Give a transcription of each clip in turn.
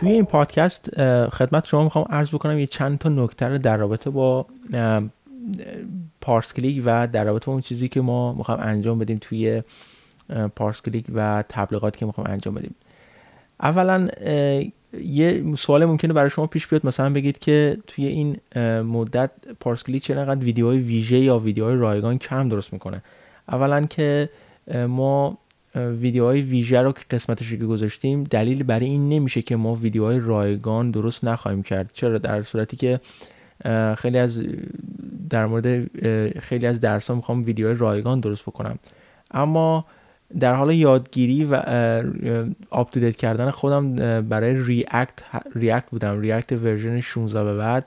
توی این پادکست خدمت شما می‌خوام عرض بکنم یه چند تا نکته در رابطه با پارس کلیک و در رابطه با اون چیزی که ما می‌خوام انجام بدیم توی پارس کلیک و تبلیغاتی که می‌خوام انجام بدیم. اولا یه سوال ممکنه برای شما پیش بیاد. مثلا بگید که توی این مدت پارس کلیک چرا انقدر ویدیوهای ویژه یا ویدیوهای رایگان کم درست می‌کنه؟ اولا که ما ویدیوهای ویژه رو که قسمتش که گذاشتیم دلیل برای این نمیشه که ما ویدیوهای رایگان درست نخواهیم کرد. چرا؟ در صورتی که خیلی از در مورد خیلی از درس ها می‌خوام ویدیوهای رایگان درست بکنم. اما در حال یادگیری و update کردن خودم برای React React بودم. React version 16 به بعد.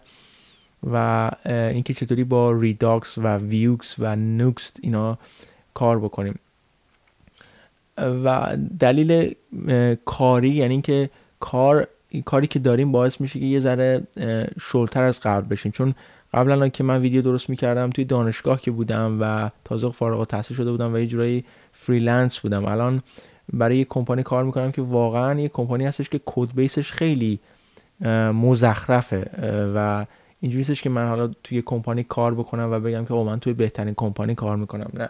و اینکه چطوری با Redux و Vuex و Nuxt اینا کار بکنیم. و دلیل کاری یعنی اینکه کار کاری که داریم باعث میشه که یه ذره شلتر از قبل بشیم. چون قبلا که من ویدیو درست می‌کردم توی دانشگاه که بودم و تازه فارغ التحصیل شده بودم و یه جورایی freelance بودم. الان برای یه کمپانی کار می‌کنم که واقعا یه کمپانی هستش که code base ش خیلی مزخرفه. و اینجوری که من حالا توی کمپانی کار بکنم و بگم که من توی بهترین کمپانی کار می‌کنم. نه.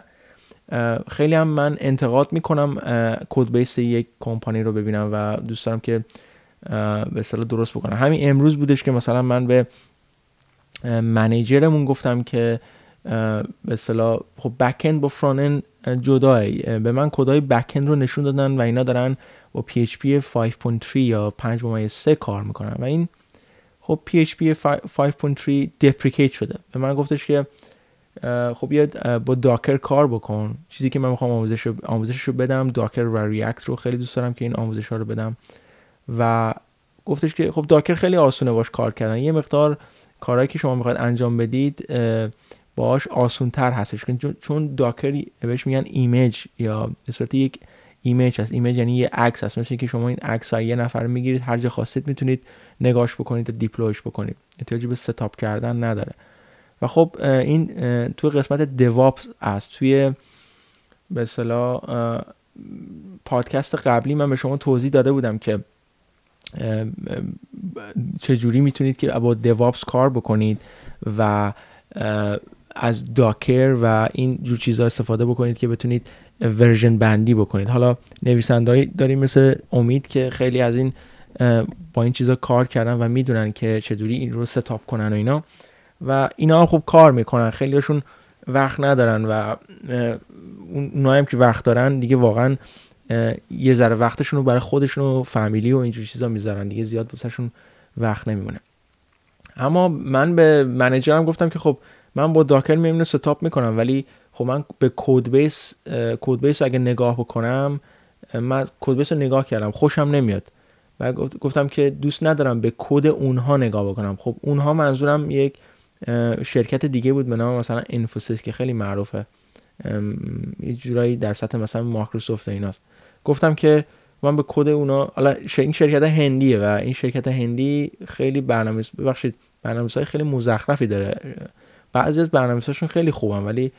خیلی هم من انتقاد می‌کنم کد بیس یک کمپانی رو ببینم و دوست دارم که به اصطلاح درست بکنم. همین امروز بودش که مثلا من به منیجرمون گفتم که به اصطلاح خب بک با فرانت جداه به من کدای بک رو نشون دادن و اینا دارن با PHP 5.3 یا 5.3 کار می‌کنن. و این خب PHP 5.3 دپریکیت شده. به من گفتش که خب یه با Docker کار بکن. چیزی که من می‌خوام آموزش آموزش رو بدم Docker و React رو خیلی دوست دارم که این آموزش ها رو بدم. و گفتش که خب Docker خیلی آسونه باش کار کردن. یه مقدار کارهایی که شما می‌خواید انجام بدید باش آسون تر هستش. چون Docker بهش میگن image یا به صورت یک image هست. image یعنی یه عکس هست. مثل که شما این عکس یه نفر می‌گیرید هر جا خواستید می‌تونید نگاش بکنید و deploy ش بکنید. احتیاجی به setup کردن نداره. و خب این توی قسمت دوابس است. توی به پادکست قبلی من به شما توضیح داده بودم که چجوری می‌تونید که با دوابس کار بکنید و از داکر و این جور چیزها استفاده بکنید که بتونید ورژن بندی بکنید. حالا نویسندهایی داریم مثل امید که خیلی از این با این چیزا کار کردن و می‌دونن که چجوری این رو ستاپ کنن و اینا. و اینا خوب کار می‌کنن. خیلیشون وقت ندارن و اونایی هم که وقت دارن دیگه واقعا یه ذره وقتشون رو برای خودشون و فامیلی و اینجور چیزا می‌ذارن دیگه زیاد واسهشون وقت نمیمونه. اما من به منیجرم گفتم که خب من با داکر میمونه ستاپ می‌کنم ولی خب من به کد بیس کد بیس اگه نگاه بکنم من code base رو نگاه کردم خوشم نمیاد. و گفتم که دوست ندارم به کد اونها نگاه بکنم. خب اونها منظورم یک شرکت دیگه بود به نام مثلا Infosys که خیلی معروفه. یه جورایی در سطح مثلا مایکروسافت ایناست. گفتم که من به کد اونا حالا این شرکت هندیه و این شرکت هندی خیلی برنامه ببخشید برنامه‌های خیلی مزخرفی داره. بعضی از برنامه‌هاشون خیلی خوبن ولی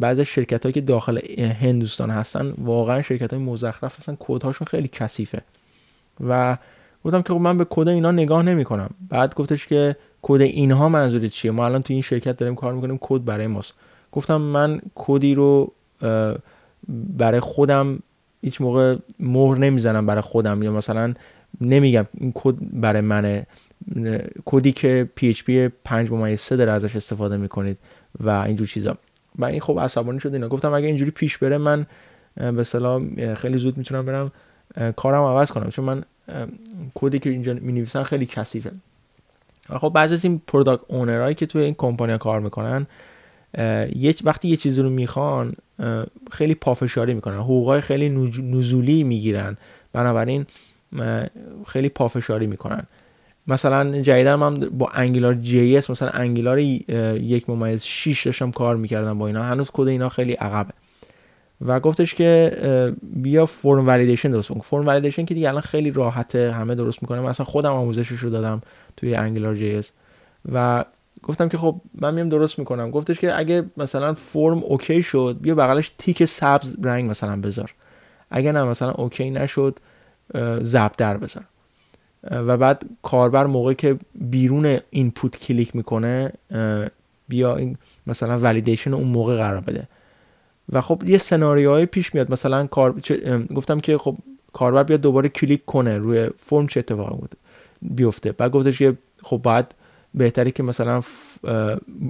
بعضی از شرکت که داخل هندوستان هستن واقعا شرکت های مزخرف هستن. کدهاشون خیلی کثیفه. و گفتم که خب من به کد اینا نگاه نمی کنم بعد گفتش که کد اینها منظور چیه؟ ما الان تو این شرکت داریم کار می‌کنیم کد برای ماست. گفتم من کدی رو برای خودم هیچ موقع مهر نمی‌زنم برای خودم یا مثلا نمیگم این کد برای منه. کدی که PHP 5 ممیز 3 داره ازش استفاده می‌کنید و اینجور چیزا. و این خب عصبانی شد اینا. گفتم اگه اینجوری پیش بره من به سلام خیلی زود می‌تونم برم کارم عوض کنم. چون من کدی که اینجا می نویسن خیلی کثیفه. خب بعضی از این پروداکت اونرهایی که توی این کمپانی کار می‌کنن یه وقتی یه چیزی رو می‌خوان خیلی پافشاری می‌کنن حقوقای خیلی نزولی می‌گیرن بنابراین خیلی پافشاری می‌کنن. مثلا جدیدا من با AngularJS مثلا Angular یک ممیز 6 داشتم کار می‌کردم با اینا. هنوز کد اینا خیلی عقبه. و گفتش که بیا form validation درست کن form validation که دیگه الان خیلی راحته همه درست می‌کنه. مثلا خودم آموزشش رو دادم. توی AngularJS و گفتم که خب من میام درست می‌کنم. گفتش که اگه مثلا فرم OK شد بیا بغلش تیک سبز رنگ مثلا بذار. اگه نه مثلا OK نشد ضربدر بذار. و بعد کاربر موقعی که بیرون input کلیک می‌کنه بیا این مثلا validation اون موقع قرار بده. و خب یه سناریوهای پیش میاد. مثلا کار گفتم که خب کاربر بیاد دوباره کلیک کنه روی فرم چه اتفاقی بود. بیفته. بعد گفتش که خب بعد بهتری که مثلا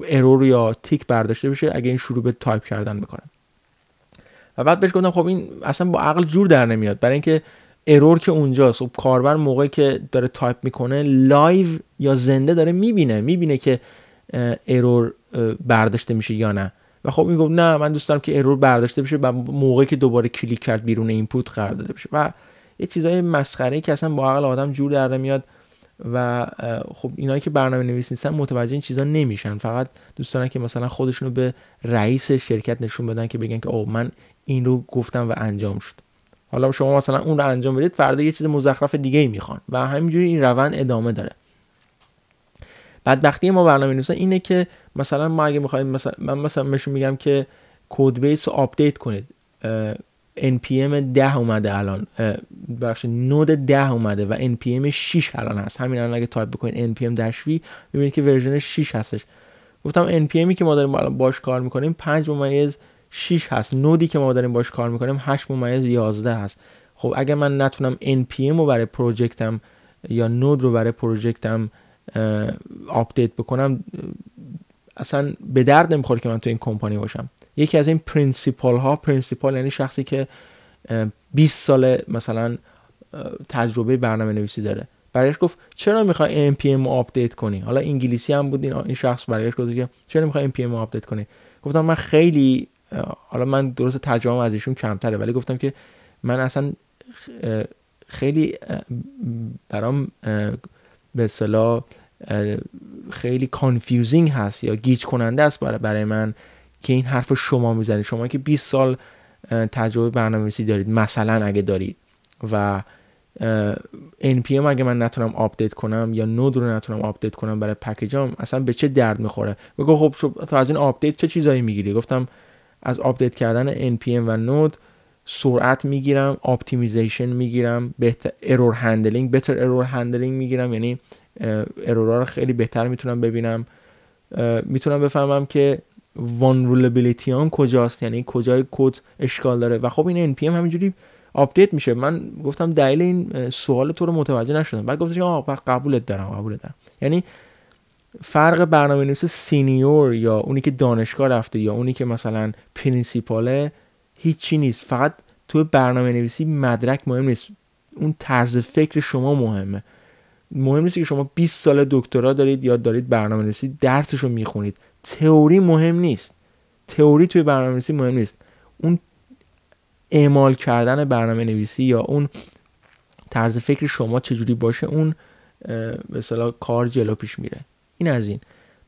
error یا تیک برداشته بشه اگه این شروع به تایپ کردن بکنه. و بعد بهش گفتم خب این اصلا با عقل جور در نمیاد. برای اینکه error که اونجاست. خب کاربر موقعی که داره تایپ می‌کنه live یا زنده داره می‌بینه. می‌بینه که error برداشته میشه یا نه. و خب این نه من دوست دارم که error برداشته بشه و موقعی که دوباره کلیک کرد بیرون input قرار داده بشه. و یه چیزای مسخره که اصلا با عقل آدم جور در نمیاد. و خب اینایی که برنامه نویس نیستن متوجه این چیزا نمیشن. فقط دوست که مثلا خودشونو به رئیس شرکت نشون بدن که بگن که او من این رو گفتم و انجام شد. حالا شما مثلا اون رو انجام بدید فردا یه چیز مزخرف دیگه ای می‌خوان و همینجوری این روند ادامه داره. بدبختی ما برنامه نویسا اینه که مثلا ما اگه می‌خوایم مثلا من مثلا بهشون میگم که code base رو آپدیت کنید. npm 10 اومده الان. بخش Node 10 اومده و npm 6 الان هست. همین الان اگه تایپ بکنید npm v ببینید که version 6 هستش. گفتم npm که ما داریم باش کار می‌کنیم 5 ممیز 6 هست. Node ی که ما داریم باش کار می‌کنیم 8 ممیز 11 هست. خب اگه من نتونم npm رو برای project م یا Node رو برای project م آپدیت بکنم اصلا به درد نمی‌خوره که من تو این کمپانی باشم. یکی از این principal ها principal یعنی شخصی که 20 سال مثلا تجربه برنامه نویسی داره. برایش گفت چرا می‌خوای npm رو آپدیت کنی؟ حالا انگلیسی هم بود این شخص برایش گفت که چرا می‌خوای npm رو آپدیت کنی؟ گفتم من خیلی حالا من درست تجربه از ایشون کمتره ولی گفتم که من اصلا خیلی برام به اصطلاح خیلی confusing هست یا گیج کننده است برای من که این حرف شما می‌زنید شما که 20 سال تجربه برنامه‌نویسی دارید مثلا اگه دارید. و npm اگه من نتونم آپدیت کنم یا Node رو نتونم آپدیت کنم برای package ام اصلا به چه درد می‌خوره؟ بگو خب تو از این آپدیت چه چیزایی می‌گیری؟ گفتم از آپدیت کردن npm و Node سرعت می‌گیرم optimization می‌گیرم بهتر error handling بهتر error handling می‌گیرم. یعنی error ا رو خیلی بهتر می‌تونم ببینم. می‌تونم بفهمم که vulnerability هم کجاست؟ یعنی کجای کد اشکال داره؟ و خب این npm همینجوری آپدیت میشه. من گفتم دلیل این سوال تو رو متوجه نشدم. بعد گفتش آقا قبولت دارم قبولت دارم. یعنی فرق برنامه نویس senior یا اونی که دانشگاه رفته یا اونی که مثلا principal ه هیچی نیست. فقط تو برنامه نویسی مدرک مهم نیست. اون طرز فکر شما مهمه. مهم نیست که شما 20 سال دکترا دارید یا دارید برنامه نویسی درسش رو می‌خونید. تئوری مهم نیست. تئوری توی برنامه نویسی مهم نیست. اون اعمال کردن برنامه نویسی یا اون طرز فکر شما چجوری باشه اون به کار جلو پیش میره. این از این.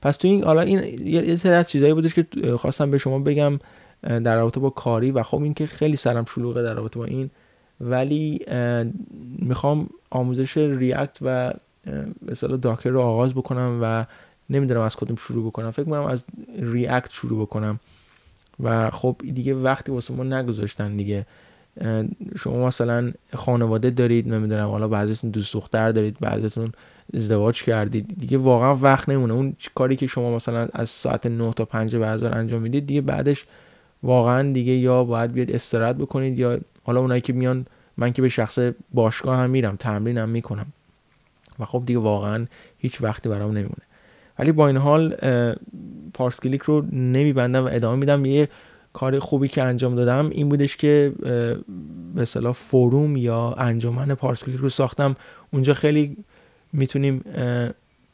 پس تو این حالا این یه سری از چیزایی بودش که خواستم به شما بگم در رابطه با کاری و خب این که خیلی سرم شلوغه در رابطه با این ولی می‌خوام آموزش ریاکت و مثلا داکر رو آغاز بکنم و نمی‌دونم از کدوم شروع بکنم. فکر کنم از ریاکت شروع بکنم. و خب دیگه وقتی واسه ما نگذاشتن دیگه شما مثلا خانواده دارید نمی‌دونم حالا بعضیتون دوست دختر دارید بعضیتون ازدواج کردید. دیگه واقعا وقت نمونه اون کاری که شما مثلا از ساعت 9 تا 5 بعد انجام می‌دید دیگه بعدش واقعا دیگه یا باید بیاد استراحت بکنید یا حالا اونایی که میان من که به شخص باشگاه هم میرم تمرینم می‌کنم. و خب دیگه واقعا هیچ وقتی برام نمیمونه. ولی با این حال پارس کلیک رو نمیبندم و ادامه میدم. یه کار خوبی که انجام دادم این بودش که به اصطلاح فروم یا انجمن پارس کلیک رو ساختم. اونجا خیلی می‌تونیم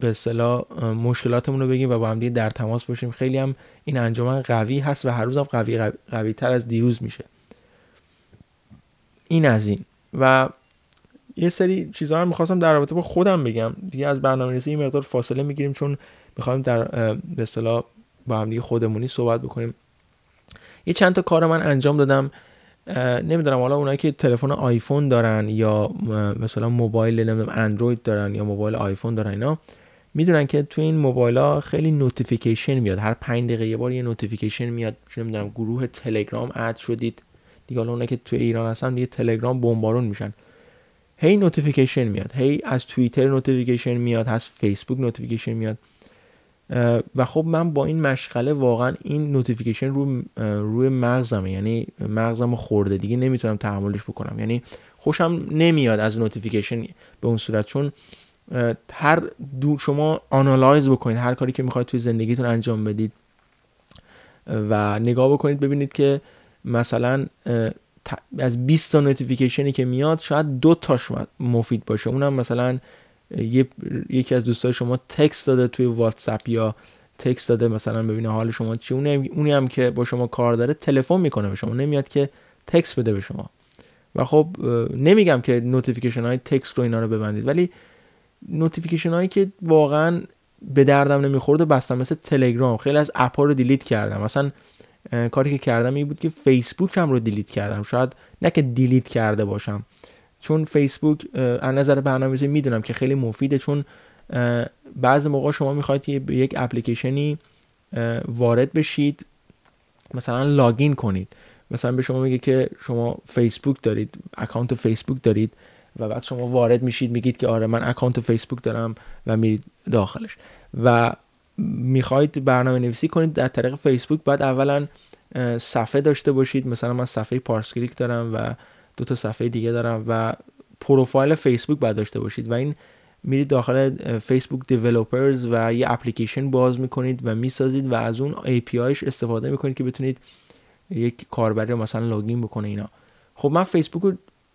به اصطلاح مشکلاتمون رو بگیم و با هم در تماس باشیم. خیلی هم این انجمن قوی هست و هر روزم قوی, قوی, قوی تر از دیروز میشه. این از این. و یه سری چیزها رو می‌خواستم در رابطه با خودم بگم. دیگه از برنامه ریزی این مقدار فاصله می‌گیریم چون می‌خوایم در به اصطلاح با هم دیگه خودمونی صحبت بکنیم. یه چند تا کار من انجام دادم. نمی‌دونم حالا اونایی که تلفن آیفون دارن یا مثلا موبایل نمی‌دونم اندروید دارن یا موبایل آیفون دارن اینا می‌دونن که تو این موبایل ها خیلی notification میاد. هر پنج دقیقه یه بار یه notification میاد. چون نمی‌دونم گروه تلگرام add شدید. دیگه حالا اونایی که تو ایران هستن دیگه تلگرام بمبارون میشن. هی notification میاد هی از توییتر notification میاد از فیسبوک notification میاد. و خب من با این مشغله واقعا این notification رو روی مغزمه یعنی مغزمو خورده دیگه نمی‌تونم تحملش بکنم. یعنی خوشم نمیاد از notification به اون صورت چون هر دو شما analyze بکنید هر کاری که می‌خواید توی زندگیتون انجام بدید. و نگاه بکنید ببینید که مثلا از 20 تا notification ی که میاد شاید دو تاش مفید باشه. اونم مثلا یکی از دوستای شما text داده توی واتساپ یا text داده مثلا ببینه حال شما چی. اونی هم که با شما کار داره تلفن می‌کنه به شما. نمیاد که text بده به شما. و خب نمیگم که notification های text رو اینا رو ببندید ولی notification هایی که واقعا به دردم نمی‌خورد بستم مثل تلگرام خیلی از اپ رو delete کردم. مثلا کاری که کردم این بود که فیسبوک هم رو delete کردم. شاید نه که delete کرده باشم. چون فیسبوک از نظر برنامه‌ریزی می‌دونم که خیلی مفیده چون بعضی موقع شما می‌خواید به یک اپلیکیشنی وارد بشید مثلا login کنید. مثلا به شما میگه که شما فیسبوک دارید اکانت فیسبوک دارید و بعد شما وارد میشید میگید که آره من اکانت فیسبوک دارم و میرید داخلش. و می‌خواید برنامه نویسی کنید در طریق فیسبوک بعد اولا صفحه داشته باشید. مثلا من صفحه پارس کلیک دارم و دو تا صفحه دیگه دارم و پروفایل فیسبوک باید داشته باشید و این میرید داخل Facebook Developers و یه اپلیکیشن باز می‌کنید و می‌سازید و از اون API ش استفاده می‌کنید که بتونید یک کاربری مثلا login بکنه اینا. خب من فیسبوک رو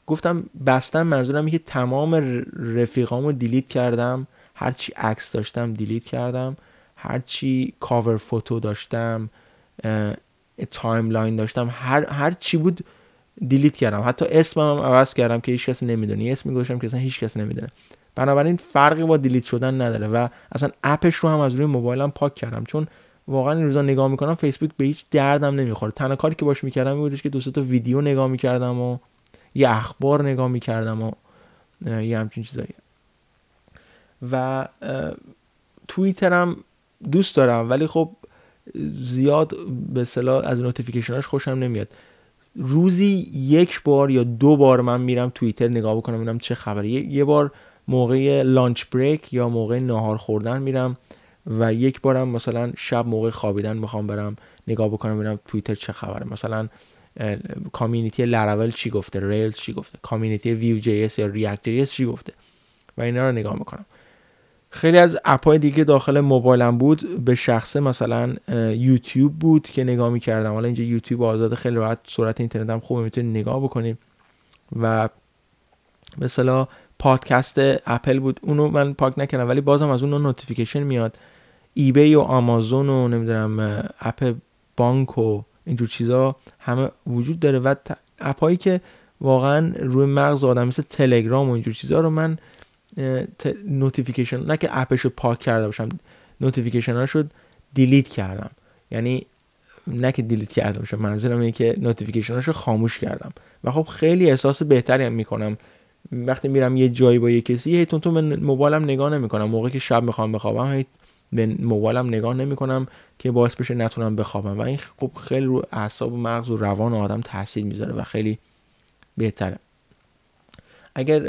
گفتم بستم منظورم اینه که تمام رفیقامو delete کردم. هرچی عکس داشتم delete کردم. هرچی cover photo داشتم timeline داشتم هر هر چی بود delete کردم. حتی اسمم هم عوض کردم که هیچ کس نمی‌دونه اسم گذاشتم که اصلا هیچ کس نمی‌دونه. بنابراین فرقی با delete شدن نداره و اصلا اپش رو هم از روی موبایلم پاک کردم. چون واقعا این روزا نگاه می‌کنم فیسبوک به هیچ دردم نمی‌خوره. تنها کاری که باش می‌کردم این بودش که دو تا ویدیو نگاه می‌کردم و یه اخبار نگاه می‌کردم و یه همچین چیزایی. و توییترم دوست دارم ولی خب زیاد به صلاح از نوتیفیکیشناش خوشم نمیاد. روزی یک بار یا دو بار من میرم توییتر نگاه بکنم ببینم چه خبره. یه بار موقع لانچ بریک یا موقع ناهار خوردن میرم و یک بارم مثلا شب موقع خوابیدن می‌خوام برم نگاه بکنم ببینم توییتر چه خبره. مثلا community Laravel چی گفته Rails چی گفته community Vue JS یا React JS چی گفته و اینا رو نگاه می‌کنم. خیلی از اپای دیگه داخل موبایلم بود. به شخصه مثلا یوتیوب بود که نگاه می‌کردم. حالا اینجا یوتیوب آزاد خیلی راحت سرعت اینترنت هم خوبه می‌تونید نگاه بکنید و مثلا پادکست اپل بود. اونو من پاک نکردم ولی بازم از اون notification میاد. eBay و آمازون و نمی‌دونم اپ بانک و اینجور چیزا همه وجود داره. و اپایی که واقعا روی مغز آدم مثل تلگرام و اینجور چیزا رو من notification نه که اپش رو پاک کرده باشم notification هاشو delete کردم. یعنی نه که delete کرده باشم منظورم اینه که notification رو خاموش کردم. و خب خیلی احساس بهتری هم می‌کنم. وقتی میرم یه جایی با یه کسی هی تون به موبایلم نگاه نمی‌کنم. موقعی که شب می‌خوام بخوابم هی به موبایلم نگاه نمی‌کنم که باعث بشه نتونم بخوابم. و این خب خیلی رو اعصاب و مغز و روان آدم تاثیر می‌ذاره و خیلی بهتره. اگر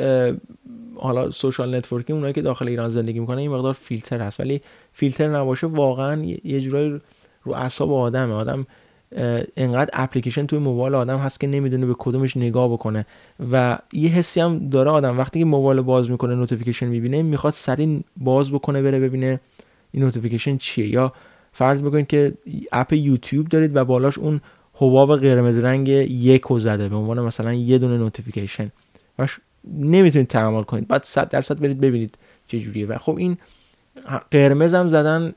حالا social networking اونایی که داخل ایران زندگی می‌کنن این مقدار فیلتر هست ولی فیلتر نباشه واقعا یه جورایی رو اعصاب آدمه. آدم انقدر اپلیکیشن توی موبایل آدم هست که نمی‌دونه به کدومش نگاه بکنه. و یه حسی هم داره آدم وقتی که موبایل باز می‌کنه notification می‌بینه می‌خواد سریع باز بکنه بره ببینه این notification چیه. یا فرض بکنید که اپ یوتیوب دارید و بالاش اون حباب قرمز رنگ یک زده به عنوان مثلا یه دونه notification و نمی‌تونید تحمل کنید. بعد 100 درصد برید ببینید چه جوریه و خب این قرمز هم زدن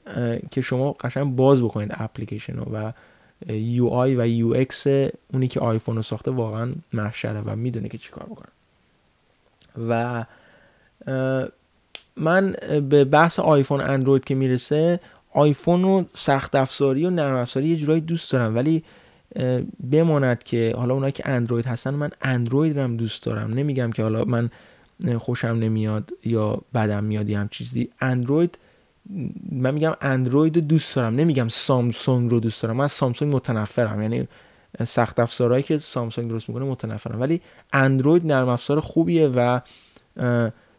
که شما قشنگ باز بکنید اپلیکیشن رو و UI و UX اونی که آیفون رو ساخته واقعا محشره و می‌دونه که چیکار بکنه. و من به بحث آیفون اندروید که می‌رسه آیفون و سخت افزاری و نرم افزاری یه جورایی دوست دارم. ولی بماند که حالا اونایی که اندروید هستن من اندروید هم دوست دارم. نمیگم که حالا من خوشم نمیاد یا بدم میاد یا هم چیزی. اندروید من میگم اندروید رو دوست دارم. نمیگم سامسونگ رو دوست دارم. من سامسونگ متنفرم. یعنی سخت افزارهایی که سامسونگ درست می‌کنه متنفرم. ولی اندروید نرم افزار خوبیه و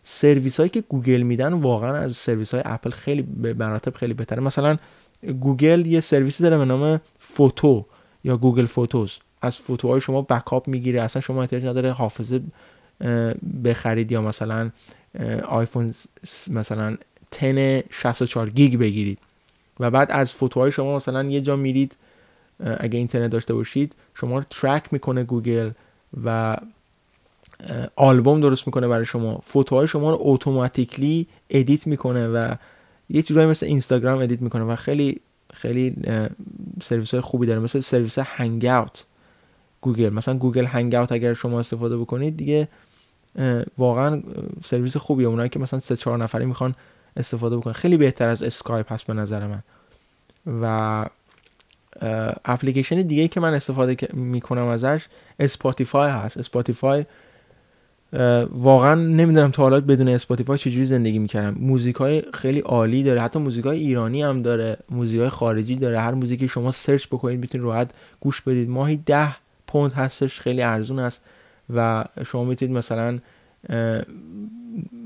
سرویس هایی که گوگل میدن واقعا از سرویس های اپل خیلی به مراتب خیلی بهتره. مثلا گوگل یه سرویسی داره به نام Photo. یا Google Photos. از photo های شما backup می‌گیره. اصلا شما احتیاج نداره حافظه بخرید یا مثلا آیفون مثلا 10 64 گیگ بگیرید. و بعد از photo های شما مثلا یه جا میرید اگه اینترنت داشته باشید شما رو track می‌کنه گوگل و آلبوم درست می‌کنه برای شما. photo های شما رو automatically edit می‌کنه و یه جورایی مثل اینستاگرام edit می‌کنه و خیلی خیلی سرویس های خوبی داره. مثل سرویس Hangout گوگل. مثلا Google Hangout اگر شما استفاده بکنید دیگه واقعا سرویس خوبیه. اونایی که مثلا سه چهار نفری می‌خوان استفاده بکنن. خیلی بهتر از اسکایپ هست به نظر من. و اپلیکیشن دیگه که من استفاده می‌کنم ازش Spotify هست. Spotify واقعا نمی‌دونم تا حالا بدون Spotify چجوری زندگی می‌کردم. موزیک های خیلی عالی داره. حتی موزیک های ایرانی هم داره. موزیک های خارجی داره. هر موزیکی شما search بکنید می‌تونید راحت گوش بدید. ماهی ده پوند هستش. خیلی ارزون است. و شما می‌تونید مثلا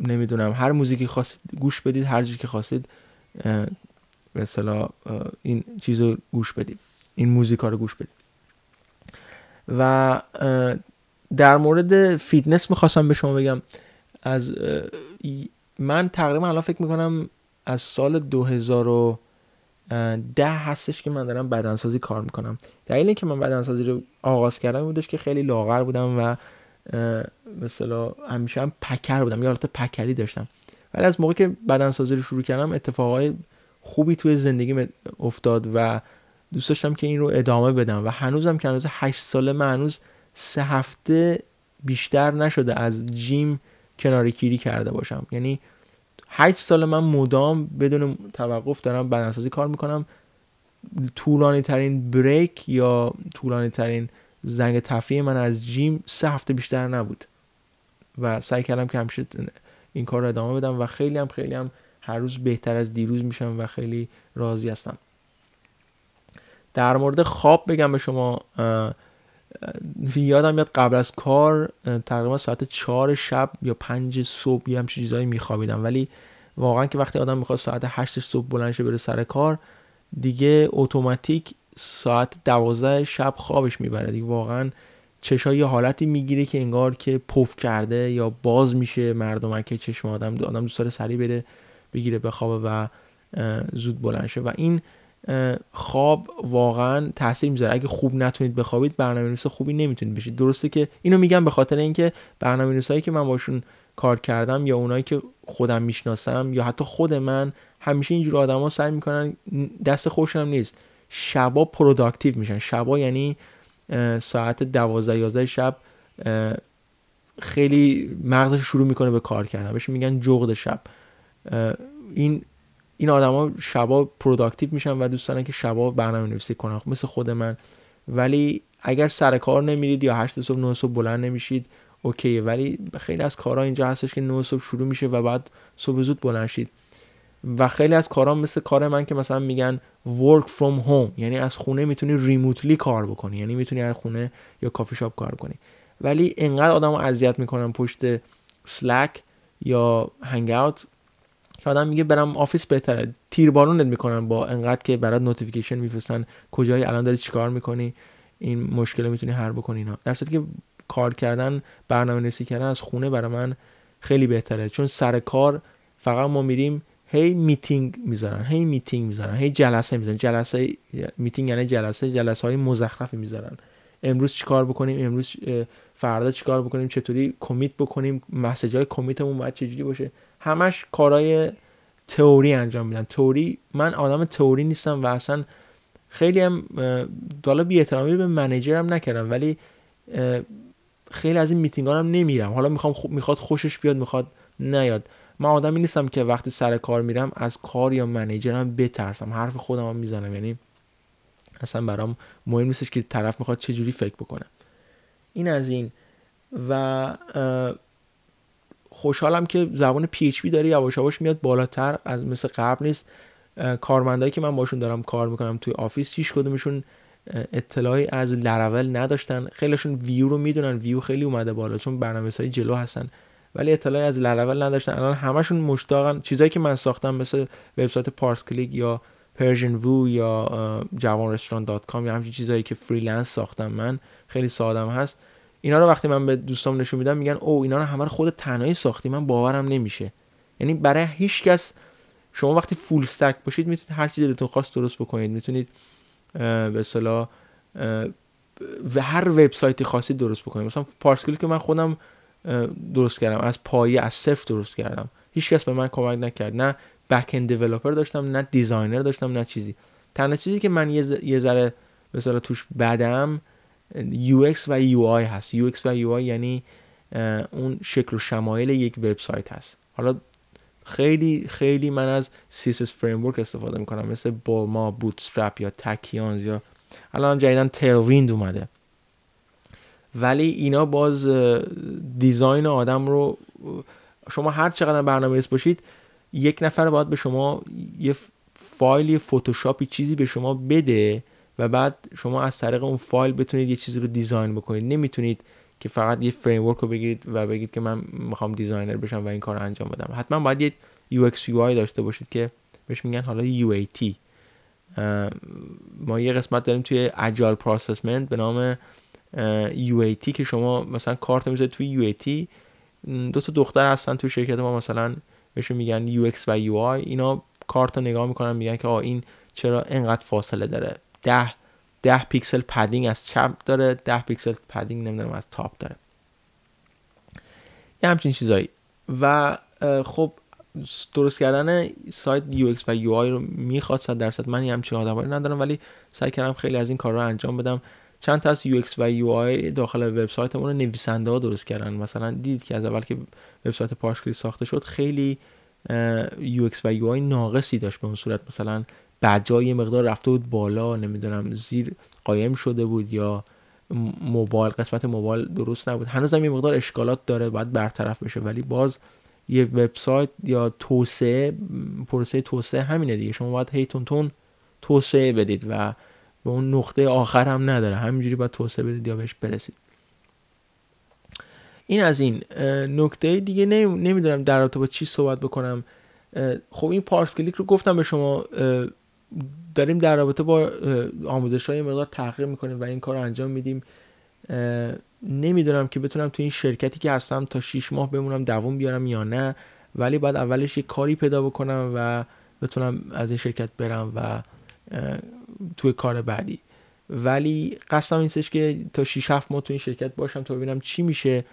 نمی‌دونم هر موزیکی خواستید گوش بدید هر چیزی که خواستید اصطلاح این چیز رو گوش بدید. این موزیکا رو گوش بدید. و در مورد فیتنس می‌خواستم به شما بگم. از من تقریبا الان فکر می‌کنم از سال 2010 هستش که من دارم بدنسازی کار می‌کنم. دلیل که من بدنسازی رو آغاز کردم بودش که خیلی لاغر بودم و مثلا همیشه هم پکر بودم. یه حالت پکری داشتم. ولی از موقع که بدنسازی رو شروع کردم اتفاقای خوبی توی زندگی افتاد و دوست داشتم که این رو ادامه بدم و هنوزم که هنوز 8 ساله من هنوز سه هفته بیشتر نشده از جیم کناری کیری کرده باشم. یعنی هشت سال من مدام بدون توقف دارم بدنسازی کار می‌کنم. طولانی ترین بریک یا طولانی ترین زنگ تفریح من از جیم سه هفته بیشتر نبود. و سعی کردم که همیشه این کار رو ادامه بدم و خیلی هم خیلی هم هر روز بهتر از دیروز میشم و خیلی راضی هستم. در مورد خواب بگم به شما یادم میاد قبل از کار تقریبا ساعت چهار شب یا پنج صبح یه همچین چیزایی میخوابیدم. ولی واقعا که وقتی آدم می‌خواد ساعت هشت صبح بلند بره سر کار دیگه اتوماتیک ساعت دوازده شب خوابش می‌بره. دیگه واقعا چشای یه حالتی می‌گیره که انگار که پف کرده یا باز میشه مردم. که چشم آدم آدم دوست داره سریع بره بگیره بخوابه و زود بلند شه. و این خواب واقعا تاثیر می‌ذاره. اگه خوب نتونید بخوابید برنامه نویس خوبی نمی‌تونید بشید. درسته که اینو میگم به خاطر اینکه برنامه نویسایی که من باشون کار کردم یا اونایی که خودم می‌شناسم یا حتی خود من همیشه اینجور آدما سعی می‌کنن دست خوشم نیست. شبا productive میشن. شبا یعنی ساعت دوازده یازده شب خیلی مغزش شروع می‌کنه به کار کردن. بهش میگن جغد شب. این این آدما شبا productive میشن و دوست دارن که شبا برنامه نویسی کنن. خب مثل خود من. ولی اگر سر کار نمیرید یا 8 صبح 9 صبح بلند نمیشید okay ه. ولی خیلی از کارها اینجا هستش که 9 صبح شروع میشه و بعد صبح زود بلند شید. و خیلی از کارها مثل کار من که مثلا میگن work from home. یعنی از خونه می‌تونی remotely کار بکنی. یعنی می‌تونی از خونه یا کافی شاپ کار کنی. ولی انقدر آدم رو اذیت می‌کنن پشت Slack یا هنگ که آدم میگه برم office بهتره. تیربارونت می‌کنن با انقدر که برات notification میفرستن کجایی الان داری چیکار می‌کنی؟ این مشکل می‌تونی حل بکنی اینا. در کل کار کردن برنامه نویسی کردن از خونه برای من خیلی بهتره. چون سر کار فقط ما میریم هی میتینگ می‌ذارن هی میتینگ می‌ذارن هی جلسه می‌ذارن. جلسه میتینگ یعنی جلسه جلسه های مزخرفی می‌ذارن. امروز چیکار بکنیم؟ امروز فردا چیکار بکنیم؟ چطوری commit بکنیم؟ message های commit مون باید چجوری باشه؟ همش کارهای تئوری انجام میدن. تئوری من آدم تئوری نیستم و اصلا خیلی هم حالا بی احترامی به منیجرم نکردم ولی خیلی از این میتینگ هم نمیرم حالا می‌خوام می‌خواد خوشش بیاد می‌خواد نیاد. من آدمی نیستم که وقتی سر کار میرم از کار یا منیجرم بترسم. حرف خودم هم می‌زنم. یعنی اصلا برام مهم نیستش که طرف می‌خواد چجوری فکر بکنه. این از این. و خوشحالم که زبان PHP داره یواش یواش میاد بالاتر از مثل قبل نیست. کارمندایی که من باشون دارم کار می‌کنم توی office هیچ کدومشون اطلاعی از لرول نداشتن. خیلیشون ویو رو می‌دونن ویو خیلی اومده بالا چون برنامه های جلو هستن. ولی اطلاعی از لرول نداشتن. الان همشون مشتاقن. چیزایی که من ساختم مثل وبسایت پارس کلیک یا پرژن وو یا جوان رستوران dot com یا همچین چیزایی که freelance ساختم من خیلی سادم هست. اینا رو وقتی من به دوستام نشون میدم میگن او اینا رو همه رو خود تنهایی ساختی من باورم نمیشه. یعنی برای هیچ کس شما وقتی full stack باشید می‌تونید هر چیزی دلتون خواست درست بکنید. می‌تونید به اصطلاح و هر وبسایتی خاصی درست بکنید. مثلا پارس کلیک که من خودم درست کردم از پایه از صفر درست کردم. هیچ کس به من کمک نکرد. نه back-end developer داشتم نه designer داشتم نه چیزی. تنها چیزی که من یه ذره مثلا توش بدم UX و UI هست. UX و UI یعنی اون شکل و شمایل یک وبسایت هست. حالا خیلی خیلی من از CSS framework استفاده می‌کنم. مثل Bulma Bootstrap یا Tachyons یا الان جدیدن Tailwind اومده. ولی اینا باز design آدم رو شما هر چقدر برنامه نویس باشید یک نفر باید به شما یه فایل فتوشاپی چیزی به شما بده و بعد شما از طریق اون فایل بتونید یه چیزی رو design بکنید. نمی‌تونید که فقط یه فریم رو بگیرید و بگید که من می‌خوام designer بشم و این کار رو انجام بدم. حتما باید یه UX UI داشته باشید که بهش میگن حالا UAT ما یه قسمت داریم توی agile processment به نام UAT که شما مثلا کارت می‌ذارید توی UAT دو تا دختر هستن توی شرکت ما مثلا بهشون میگن UX و UI اینا کارت رو نگاه می‌کنن میگن که آ این چرا اینقدر فاصله داره. ده ده پیکسل padding از چپ داره ده پیکسل padding نمی‌دونم از top داره. یه همچین چیزایی. و خب درست کردن سایت UX و UI رو می‌خواد صد درصد. من همچین آدمایی ندارم ولی سعی کردم خیلی از این کار رو انجام بدم. چند تا از UX و UI داخل وبسایتمون رو نویسنده ها درست کردن. مثلا دید که از اول که وبسایت پارسکری ساخته شد خیلی UX و UI ناقصی داشت به اون صورت. مثلا جای مقدار رفته بود بالا نمی‌دونم زیر قایم شده بود یا موبایل قسمت موبایل درست نبود. هنوز هم یه مقدار اشکالات داره باید برطرف بشه. ولی باز یه وبسایت یا توسعه پروسه توسعه همینه دیگه. شما باید هی تون تون توسعه بدید و به اون نقطه آخر هم نداره. همینجوری باید توسعه بدید یا بهش برسید. این از این. نکته دیگه نمی‌دونم در رابطه با چی صحبت بکنم. خب این پارس کلیک رو گفتم به شما. داریم در رابطه با آموزش های مقدار تحقیق می‌کنیم و این کار رو انجام میدیم. نمی‌دونم که بتونم تو این شرکتی که هستم تا 6 ماه بمونم دووم بیارم یا نه ولی باید اولش یه کاری پیدا بکنم و بتونم از این شرکت برم و توی کار بعدی. ولی قصدم اینستش که تا 6 7 ماه تو این شرکت باشم تا ببینم چی میشه.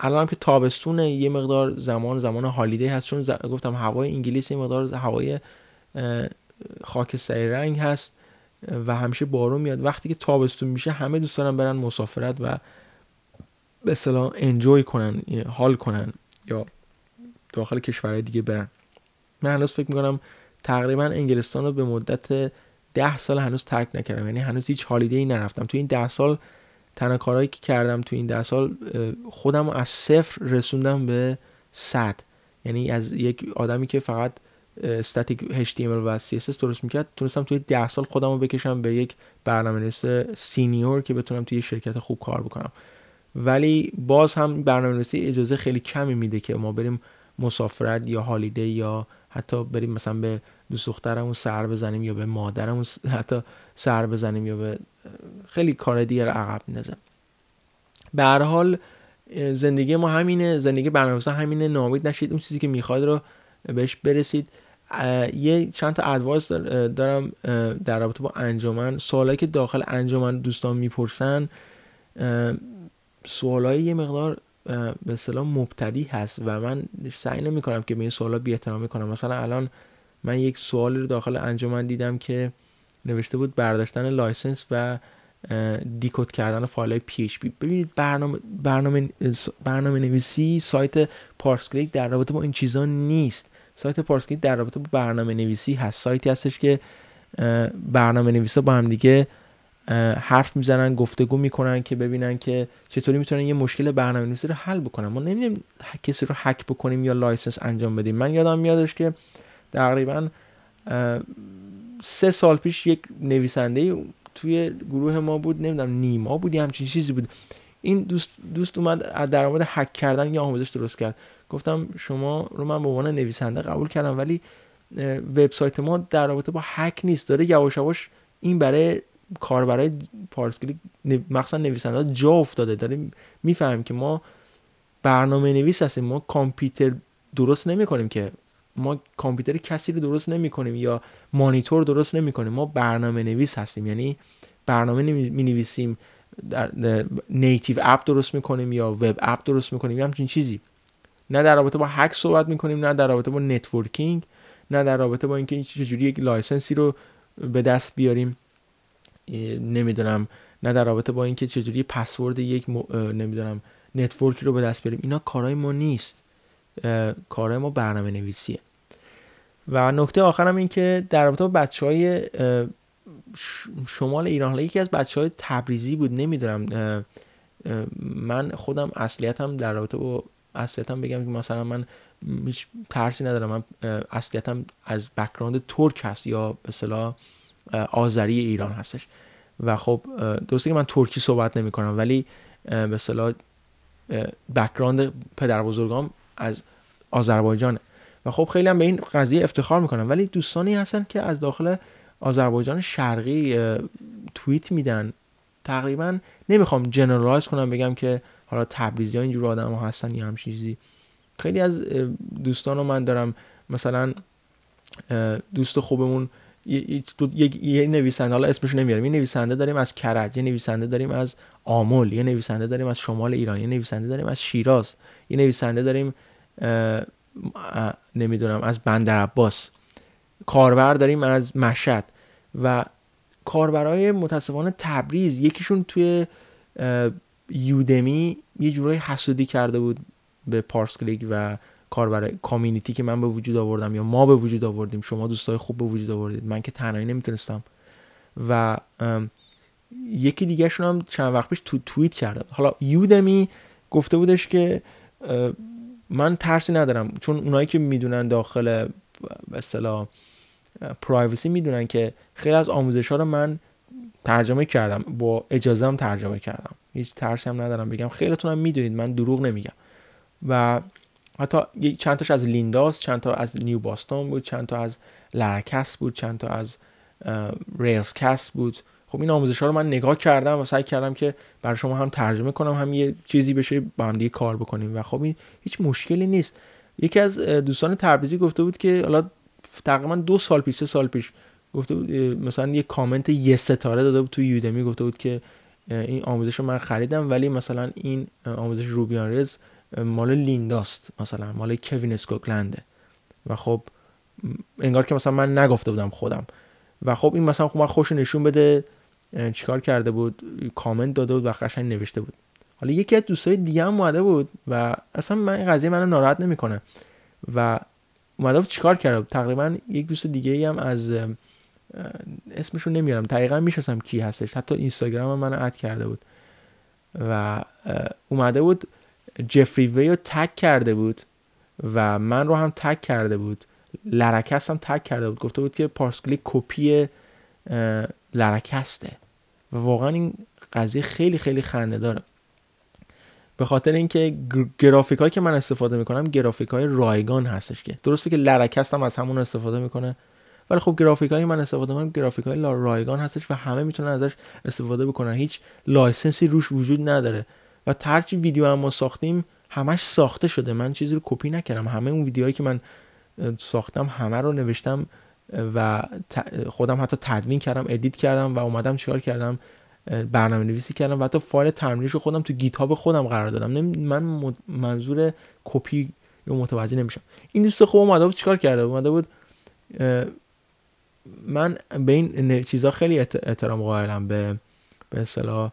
الان که تابستونه یه مقدار زمان زمان هالیدی هست چون گفتم هوای انگلیس یه مقدار هوای خاک سری رنگ هست و همیشه بارون میاد. وقتی که تابستون میشه همه دوست دارن برن مسافرت و به اصطلاح انجوی کنن حال کنن یا داخل کشورهای دیگه برن. من هنوز فکر می‌کنم تقریبا انگلستان رو به مدت ده سال هنوز ترک نکردم. یعنی هنوز هیچ هالیدی ای نرفتم. تو این ده سال تنها کارهایی که کردم تو این ده سال خودم از صفر رسوندم به صد. یعنی از یک آدمی که فقط استاتیک HTML و CSS درست می‌کرد. تونستم توی ده سال خودم رو بکشم به یک برنامه نویس سینیور که بتونم توی شرکت خوب کار بکنم. ولی باز هم برنامه نویسی اجازه خیلی کمی میده که ما بریم مسافرت یا هالیده یا حتی بریم مثلا به دوست دخترمون سر بزنیم یا به مادرمون حتی سر بزنیم یا به خیلی کار دیگر عقب نزن به هر حال زندگی ما همینه. زندگی برنامه‌نویس همینه. نامید نشید. اون چیزی که می‌خواید رو بهش برسید. یه چند تا advice دارم در رابطه با انجمن. سوالایی که داخل انجمن دوستان می‌پرسن سوالای یه مقدار به اصطلاح مبتدی هست و من سعی نمی کنم که به این سوالا بی احترامی کنم. مثلا الان من یک سوالی رو داخل انجمن دیدم که نوشته بود برداشتن license و decode کردن فایل PHP ببینید برنامه برنامه برنامه نویسی سایت پارس کلیک در رابطه با این چیزا نیست. سایت پارس کلیک در رابطه با برنامه نویسی هست. سایتی هستش که برنامه نویسا با هم دیگه حرف می‌زنن گفتگو می‌کنن که ببینن که چطوری می‌تونن یه مشکل برنامه نویسی رو حل بکنن. ما نمیایم کسی رو هک بکنیم یا license انجام بدیم. من یادم میادش که تقریبا سه سال پیش یک نویسنده توی گروه ما بود. نمی‌دونم نیما بود همچین چیزی بود. این دوست دوست اومد در مورد هک کردن یا آموزش درست کرد. گفتم شما رو من به عنوان نویسنده قبول کردم ولی وبسایت ما در رابطه با هک نیست. داره یواش یواش این برای کاربرای پارسکلیک مخصوصا نویسنده جا افتاده. داره می‌فهمیم که ما برنامه نویس هستیم. ما کامپیوتر درست نمی کنیم که ما کامپیوتر کسی رو درست نمی کنیم یا مانیتور درست نمی کنیم ما برنامه نویس هستیم. یعنی برنامه می نویسیم در native app درست می‌کنیم یا web app درست می‌کنیم یا همچین چیزی. نه در رابطه با هک صحبت می‌کنیم نه در رابطه با networking نه در رابطه با اینکه چجوری یک license ی رو به دست بیاریم. نمی‌دونم. نه در رابطه با اینکه چجوری پسورد یک م... نمی‌دونم network ی رو به دست بیاریم. اینا کارهای ما نیست. کارهای ما برنامه نویسیه و نکته آخرم این که در رابطه با بچه های شمال ایران حالا یکی از بچه های تبریزی بود نمی‌دونم. من خودم اصلیتم در رابطه با اصلیتم بگم که مثلا من هیچ ترسی ندارم. من اصلیتم از background ترک هست یا به اصطلاح آذری ایران هستش. و خب درسته که من ترکی صحبت نمی کنم ولی به صلاح بکراند پدر بزرگام از آذربایجان. و خب خیلی هم به این قضیه افتخار می‌کنم. ولی دوستانی هستن که از داخل آذربایجان شرقی توییت میدن. تقریبا نمی‌خوام جنرالایز کنم بگم که حالا تبریزی ها اینجور آدم ها هستن یا همچین چیزی. خیلی از دوستان رو من دارم مثلا دوست خوبمون یه نویسنده حالا اسمش نمیارم یه نویسنده داریم از کرج یه نویسنده داریم از آمل یه نویسنده داریم از شمال ایران یه نویسنده داریم از شیراز یه نویسنده داریم نمی‌دونم از بندر عباس. کاربر داریم از مشهد و کاربرای متاسفانه تبریز یکیشون توی یودمی یه جورایی حسودی کرده بود به پارس کلیک و کاربر کامیونیتی که من به وجود آوردم یا ما به وجود آوردیم. شما دوستای خوب به وجود آوردید. من که تنهایی نمی‌تونستم. و یکی دیگه هم چند وقت پیش تو توییت کرده حالا یودمی گفته بودش که من ترسی ندارم. چون اونایی که می‌دونن داخل به اصطلاح پرایوسی می‌دونن که خیلی از آموزش ها رو من ترجمه کردم. با اجازه هم ترجمه کردم. هیچ ترسی هم ندارم بگم. خیلیتون هم می‌دونید من دروغ نمیگم. و حتی چند تاش از Lynda ست چند تا از New Boston بود چند تا از Laracasts بود چند تا از RailsCasts بود. خب این آموزش ها رو من نگاه کردم و سعی کردم که برای شما هم ترجمه کنم هم یه چیزی بشه با هم دیگه کار بکنیم. و خب این هیچ مشکلی نیست. یکی از دوستان تبریزی گفته بود که حالا تقریبا دو سال پیش سه سال پیش گفته بود مثلا یه کامنت یه ستاره داده بود تو Udemy گفته بود که این آموزش رو من خریدم ولی مثلا این آموزش روبیان رز مال لینداست مثلا مال کوین اسکوکلنده و خب انگار که مثلا من نگفته بودم خودم. و خب این مثلا خب من خوش نشون بده چیکار کرده بود کامنت داده بود و قشنگ نوشته بود. حالا یکی از دوستای دیگه هم اومده بود و اصلا من این قضیه منو ناراحت نمی‌کنه. و اومده بود چیکار کرده بود؟ تقریبا یک دوست دیگه هم از اسمشو نمیارم. دقیقا می‌شناسم کی هستش. حتی اینستاگرام منو اد کرده بود. و اومده بود جفری وی رو تک کرده بود و من رو هم تک کرده بود. لرکست هم تک کرده بود. گفته بود که پارسکلی کپی لرکسته. و واقعا این قضیه خیلی خیلی خنده داره. به خاطر اینکه گرافیک هایی که من استفاده می‌کنم گرافیک های رایگان هستش که. درسته که لرکست هم از همون استفاده می‌کنه. ولی خب گرافیک هایی من استفاده می‌کنم. گرافیک های رایگان هستش و همه می‌تونن ازش استفاده بکنن. هیچ license ی روش وجود نداره. و هر چی ویدیو هم ما ساختیم همش ساخته شده. من چیزی رو کپی نکردم. همه اون ویدیوهایی که من ساختم همه رو نوشتم و خودم حتی تدوین کردم edit کردم و اومدم چیکار کردم؟ برنامه نویسی کردم. و حتی فایل تمرینش رو خودم تو Git خودم قرار دادم. من منظور کپی رو متوجه نمیشم. این دوست خوب اومده بود چیکار کرده اومده بود من به این چیزا خیلی احترام قائلم به به اصطلاح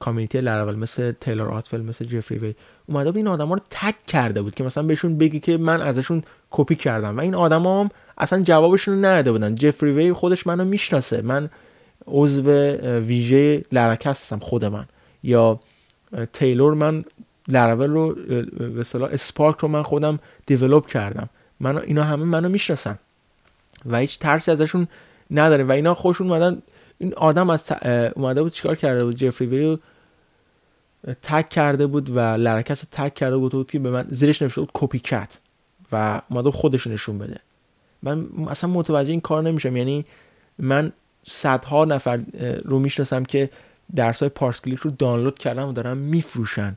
کامیونیتی لرول مثل تیلر آتفل مثل جفری وی اومده بود این آدما رو تک کرده بود که مثلا بهشون بگی که من ازشون کپی کردم. و این آدما هم اصلا جوابشون رو نداده بودن. جفری وی خودش منو می‌شناسه. من عضو ویژه لرک هستم خود من. یا تیلور من لرول رو به اصطلاح اسپارک رو من خودم دیولپ کردم. من اینا همه منو می‌شناسن. و هیچ ترسی ازشون نداره. و اینا خوشون اومدن این آدم از اومده بود چیکار کرده بود؟ جفری ویو تک کرده بود و لرکس تک کرده بود بود که به من زیرش نوشته بود کپی کت و اومده خودش نشون بده. من اصلا متوجه این کار نمیشم. یعنی من صدها نفر رو می‌شناسم که درس های پارس کلیک رو دانلود کردم و دارم میفروشن.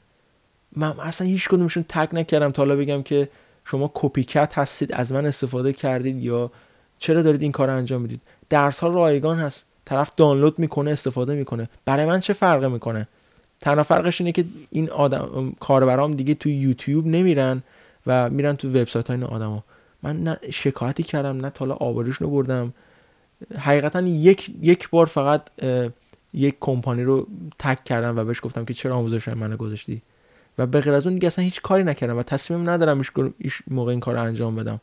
من اصلا هیچ کدومشون تک نکردم تا حالا بگم که شما کپی کت هستید از من استفاده کردید یا چرا دارید این کار انجام می‌دید؟ درس ها رایگان هست. طرف دانلود می‌کنه استفاده می‌کنه. برای من چه فرقی می‌کنه؟ تنها فرقش اینه که این آدم کاربرام دیگه تو یوتیوب نمیرن و میرن تو وبسایت های این آدما. من نه شکایتی کردم نه تا آبروش رو بردم. حقیقتا یک یک بار فقط یک کمپانی رو تک کردم و بهش گفتم که چرا آموزش منو گذاشتی؟ و به غیر از اون دیگه اصلا هیچ کاری نکردم و تصمیم ندارم ایش موقع این کار رو انجام بدم.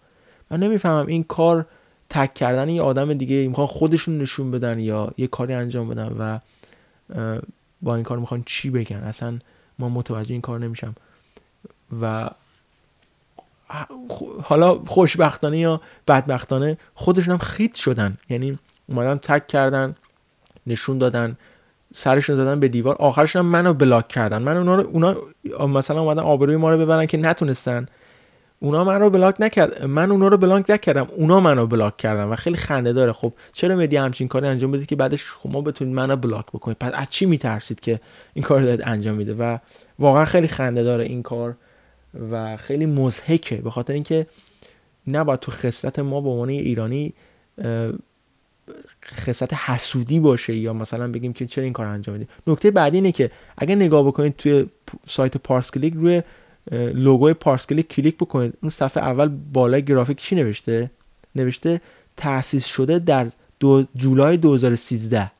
من نمی‌فهمم این کار تک کردن یه آدم دیگه می‌خوان خودشون نشون بدن یا یه کاری انجام بدن و با این کار می‌خوان چی بگن؟ اصلا ما متوجه این کار نمیشم. و حالا خوشبختانه یا بدبختانه خودشون هم خیت شدن. یعنی اومدن تک کردن نشون دادن سرشون زدن به دیوار. آخرش هم منو بلاک کردن. من اونا رو اونا مثلا اومدن آبروی ما رو ببرن که نتونستن اونا من رو بلاک نکرد. من اونا رو بلاک نکردم. اونا منو بلاک کردن و خیلی خنده داره. خب چرا مدی همچین کاری انجام بدید که بعدش خب ما بتونید منو بلاک بکنید پس از چی میترسید که این کار دارید انجام میده؟ و واقعا خیلی خنده داره این کار و خیلی مزهکه به خاطر اینکه نباید تو خصلت ما به عنوان ایرانی خصلت حسودی باشه یا مثلا بگیم که چرا این کار انجام میدی؟ نکته بعدی اینه که اگه نگاه بکنید توی سایت پارس کلیک روی لوگوی پارس کلیک بکنید. اون صفحه اول بالای گرافیک چی نوشته؟ نوشته تأسیس شده در دو جولای 2013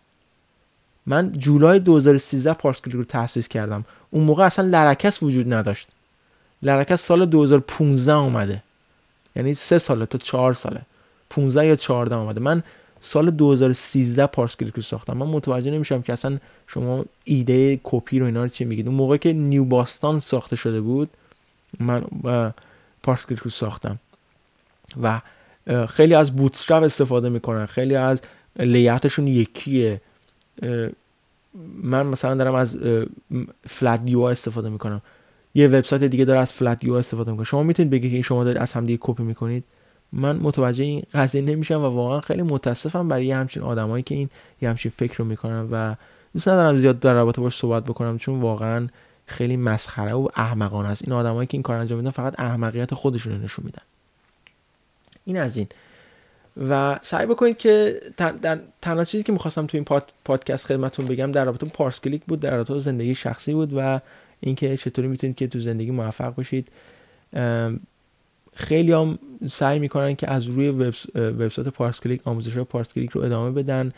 من جولای 2013 پارس کلیک رو تأسیس کردم. اون موقع اصلا Laracasts وجود نداشت. Laracasts سال 2015 اومده. یعنی سه ساله تا چهار ساله. 15 یا 14 اومده. من سال 2013 پارس کلیک رو ساختم. من متوجه نمیشم که اصلا شما ایده کپی رو اینا رو چی میگید. اون موقع که New Boston ساخته شده بود من پارس کلیک رو ساختم. و خیلی از بوتسترپ استفاده می‌کنن. خیلی از لیاتشون یکیه. من مثلا دارم از فلت دیو استفاده می‌کنم. یه وبسایت دیگه داره از فلت دیو استفاده می‌کنه. شما می‌تونید بگید که شما دارید از همدیگه کپی می‌کنید؟ من متوجه این قضیه نمیشم و واقعا خیلی متاسفم برای یه همچین آدمایی که این یه همچین فکر رو می‌کنن و دوست ندارم زیاد در رابطه باش صحبت بکنم چون واقعا خیلی مسخره و احمقانه است. این آدمایی که این کار انجام میدن فقط احمقیت خودشون رو نشون میدن. این از این. و سعی بکنید که تنها چیزی که می‌خواستم تو این پادکست خدمتتون بگم در رابطه پارس کلیک بود در رابطه زندگی شخصی بود و اینکه چطوری می‌تونید که تو زندگی موفق باشید. خیلی هم سعی می‌کنن که از روی وبسایت پارس کلیک آموزش های پارس کلیک رو ادامه بدن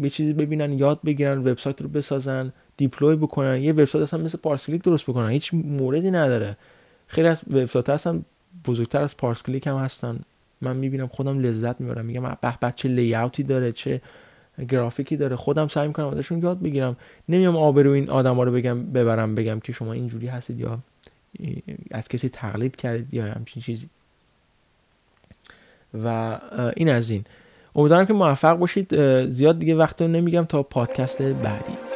یه چیزی ببینن یاد بگیرن وبسایت رو بسازن deploy بکنن. یه وبسایت اصلا مثل پارس کلیک درست بکنن هیچ موردی نداره. خیلی از وبسایت هستن بزرگتر از پارس کلیک هم هستن. من می‌بینم خودم لذت می‌برم میگم به بچه لیاوتی داره چه گرافیکی داره. خودم سعی می‌کنم ازشون یاد بگیرم. نمیام آبرو این آدما رو بگم ببرم بگم که شما اینجوری هستید یا از کسی تقلید کردید یا همچین چیزی. و این از این. امیدوارم که موفق باشید. زیاد دیگه وقت رو نمیگم تا پادکست بعدی.